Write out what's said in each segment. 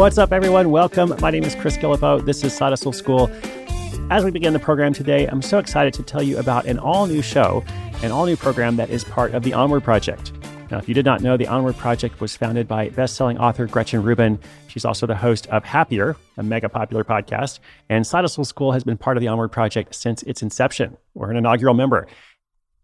What's up, everyone? Welcome. My name is Chris Guillebeau. This is Side Hustle School. As we begin the program today, I'm so excited to tell you about an all new show, an all new program that is part of the Onward Project. Now, if you did not know, the Onward Project was founded by best-selling author Gretchen Rubin. She's also the host of Happier, a mega popular podcast. And Side Hustle School has been part of the Onward Project since its inception. We're an inaugural member.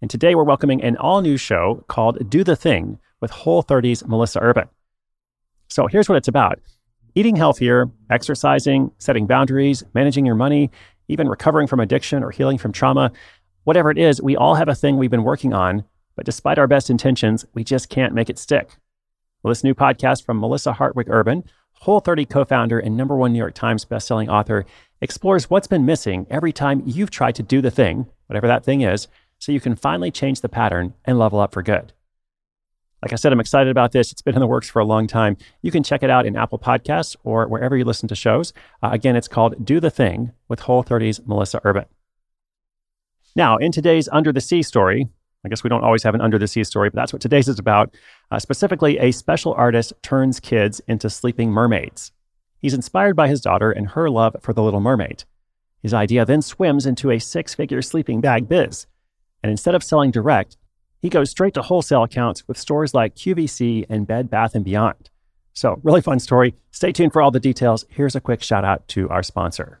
And today we're welcoming an all-new show called Do the Thing with Whole 30's Melissa Urban. So here's what it's about. Eating healthier, exercising, setting boundaries, managing your money, even recovering from addiction or healing from trauma. Whatever it is, we all have a thing we've been working on but despite our best intentions, we just can't make it stick. Well, this new podcast from Melissa Hartwig Urban, Whole 30 co founder and number one New York Times bestselling author, explores what's been missing every time you've tried to do the thing, whatever that thing is, so you can finally change the pattern and level up for good. Like I said, I'm excited about this. It's been in the works for a long time. You can check it out in Apple Podcasts or wherever you listen to shows. Uh, again, it's called Do the Thing with Whole 30's Melissa Urban. Now, in today's Under the Sea story, I guess we don't always have an under the sea story, but that's what today's is about. Uh, specifically, a special artist turns kids into sleeping mermaids. He's inspired by his daughter and her love for the Little Mermaid. His idea then swims into a six figure sleeping bag biz. And instead of selling direct, he goes straight to wholesale accounts with stores like QVC and Bed Bath & Beyond. So, really fun story. Stay tuned for all the details. Here's a quick shout out to our sponsor.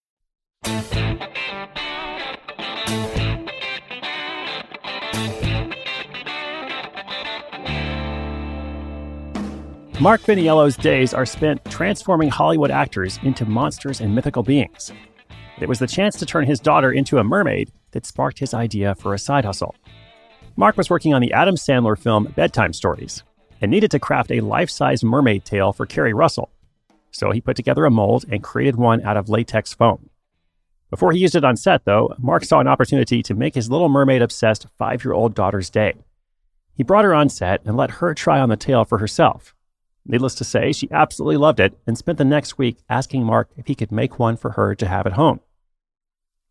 Mark Viniello's days are spent transforming Hollywood actors into monsters and mythical beings. It was the chance to turn his daughter into a mermaid that sparked his idea for a side hustle. Mark was working on the Adam Sandler film Bedtime Stories and needed to craft a life size mermaid tail for Keri Russell. So he put together a mold and created one out of latex foam. Before he used it on set, though, Mark saw an opportunity to make his Little Mermaid obsessed five year old daughter's day. He brought her on set and let her try on the tail for herself. Needless to say, she absolutely loved it and spent the next week asking Mark if he could make one for her to have at home.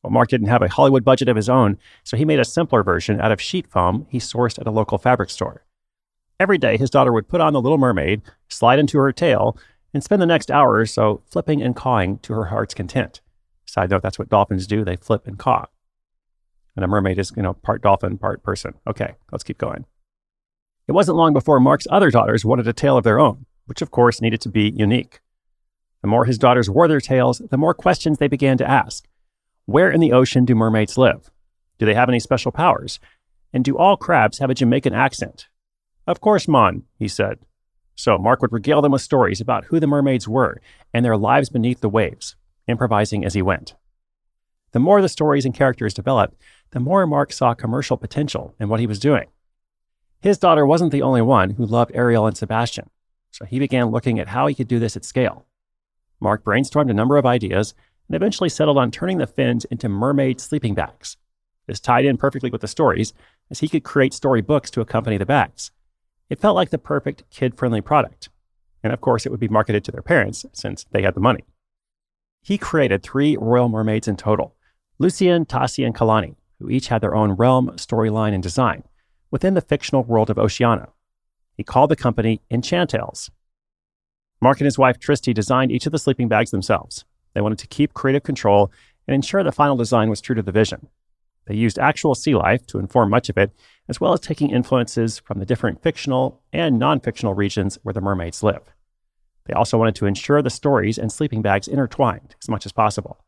Well, Mark didn't have a Hollywood budget of his own, so he made a simpler version out of sheet foam he sourced at a local fabric store. Every day, his daughter would put on the Little Mermaid, slide into her tail, and spend the next hour or so flipping and cawing to her heart's content. Side note, that's what dolphins do. They flip and caw. And a mermaid is, you know, part dolphin, part person. Okay, let's keep going. It wasn't long before Mark's other daughters wanted a tail of their own, which of course needed to be unique. The more his daughters wore their tails, the more questions they began to ask. Where in the ocean do mermaids live? Do they have any special powers? And do all crabs have a Jamaican accent? Of course, Mon, he said. So Mark would regale them with stories about who the mermaids were and their lives beneath the waves, improvising as he went. The more the stories and characters developed, the more Mark saw commercial potential in what he was doing. His daughter wasn't the only one who loved Ariel and Sebastian, so he began looking at how he could do this at scale. Mark brainstormed a number of ideas and eventually settled on turning the fins into mermaid sleeping bags. This tied in perfectly with the stories, as he could create storybooks to accompany the bags. It felt like the perfect kid friendly product. And of course, it would be marketed to their parents since they had the money. He created three royal mermaids in total Lucien, Tassi, and Kalani, who each had their own realm, storyline, and design within the fictional world of Oceania. He called the company Enchantales. Mark and his wife Tristy designed each of the sleeping bags themselves. They wanted to keep creative control and ensure the final design was true to the vision. They used actual sea life to inform much of it, as well as taking influences from the different fictional and non fictional regions where the mermaids live. They also wanted to ensure the stories and sleeping bags intertwined as much as possible.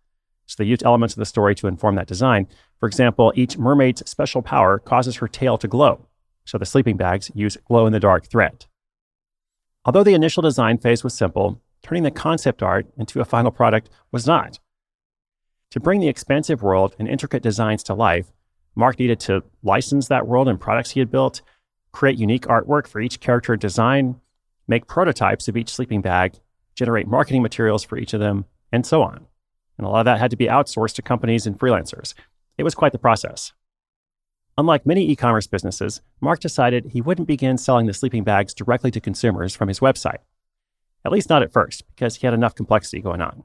So they used elements of the story to inform that design. For example, each mermaid's special power causes her tail to glow, so the sleeping bags use glow in the dark thread. Although the initial design phase was simple, turning the concept art into a final product was not. To bring the expansive world and intricate designs to life, Mark needed to license that world and products he had built, create unique artwork for each character design, make prototypes of each sleeping bag, generate marketing materials for each of them, and so on. And a lot of that had to be outsourced to companies and freelancers. It was quite the process. Unlike many e commerce businesses, Mark decided he wouldn't begin selling the sleeping bags directly to consumers from his website. At least not at first, because he had enough complexity going on.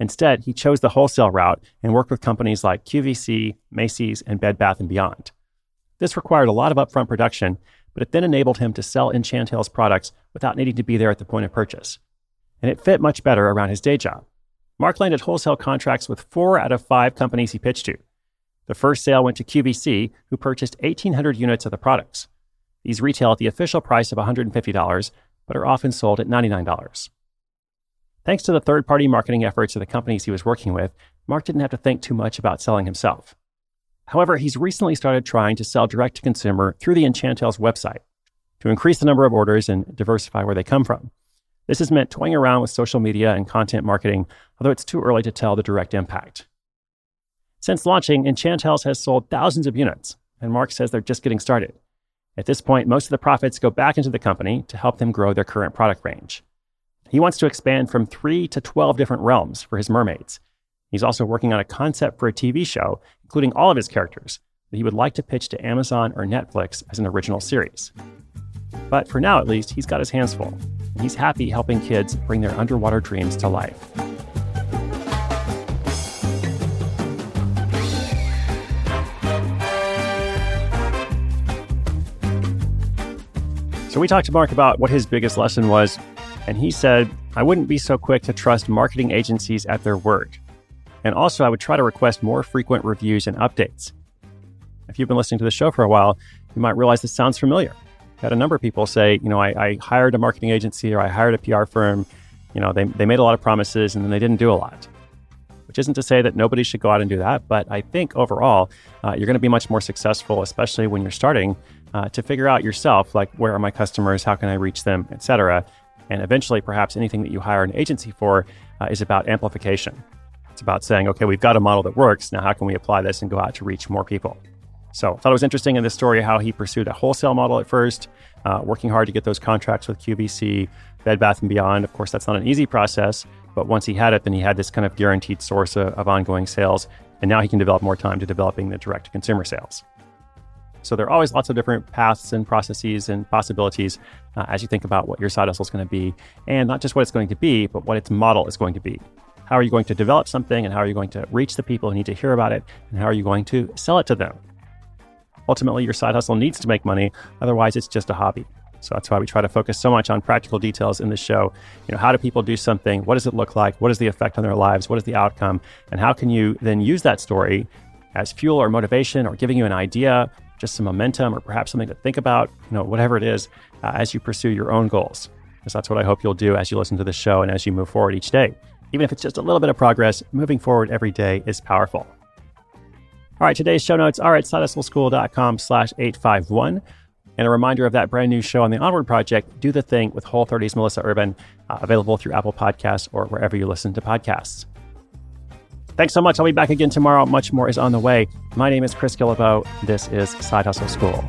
Instead, he chose the wholesale route and worked with companies like QVC, Macy's, and Bed Bath & Beyond. This required a lot of upfront production, but it then enabled him to sell Enchantales products without needing to be there at the point of purchase. And it fit much better around his day job. Mark landed wholesale contracts with four out of five companies he pitched to. The first sale went to QVC, who purchased 1,800 units of the products. These retail at the official price of $150, but are often sold at $99. Thanks to the third party marketing efforts of the companies he was working with, Mark didn't have to think too much about selling himself. However, he's recently started trying to sell direct to consumer through the Enchantales website to increase the number of orders and diversify where they come from. This has meant toying around with social media and content marketing, although it's too early to tell the direct impact. Since launching, Enchantales has sold thousands of units, and Mark says they're just getting started. At this point, most of the profits go back into the company to help them grow their current product range. He wants to expand from three to 12 different realms for his mermaids. He's also working on a concept for a TV show, including all of his characters, that he would like to pitch to Amazon or Netflix as an original series. But for now, at least, he's got his hands full. He's happy helping kids bring their underwater dreams to life. So we talked to Mark about what his biggest lesson was, and he said, I wouldn't be so quick to trust marketing agencies at their word. And also, I would try to request more frequent reviews and updates. If you've been listening to the show for a while, you might realize this sounds familiar I had a number of people say, you know, I, I, hired a marketing agency or I hired a PR firm. You know, they, they made a lot of promises and then they didn't do a lot. Which isn't to say that nobody should go out and do that, but I think overall, uh, you're going to be much more successful, especially when you're starting uh, to figure out yourself, like where are my customers, how can I reach them, etc. And eventually, perhaps anything that you hire an agency for uh, is about amplification. It's about saying, okay, we've got a model that works. Now, how can we apply this and go out to reach more people? So I thought it was interesting in this story how he pursued a wholesale model at first, uh, working hard to get those contracts with QVC, Bed Bath & Beyond. Of course, that's not an easy process, but once he had it, then he had this kind of guaranteed source of, of ongoing sales. And now he can develop more time to developing the direct to consumer sales. So there are always lots of different paths and processes and possibilities uh, as you think about what your side hustle is going to be, and not just what it's going to be, but what its model is going to be. How are you going to develop something, and how are you going to reach the people who need to hear about it, and how are you going to sell it to them? Ultimately, your side hustle needs to make money, otherwise, it's just a hobby. So that's why we try to focus so much on practical details in the show. You know, how do people do something? What does it look like? What is the effect on their lives? What is the outcome? And how can you then use that story as fuel or motivation or giving you an idea, just some momentum or perhaps something to think about, you know, whatever it is, uh, as you pursue your own goals. Because that's what I hope you'll do as you listen to the show and as you move forward each day. Even if it's just a little bit of progress, moving forward every day is powerful. All right, today's show notes are at sidehustleschool.com slash 851. And a reminder of that brand new show on the Onward Project, Do the Thing with Whole 30's Melissa Urban, uh, available through Apple Podcasts or wherever you listen to podcasts. Thanks so much. I'll be back again tomorrow. Much more is on the way. My name is Chris Guillebeau. This is Side Hustle School.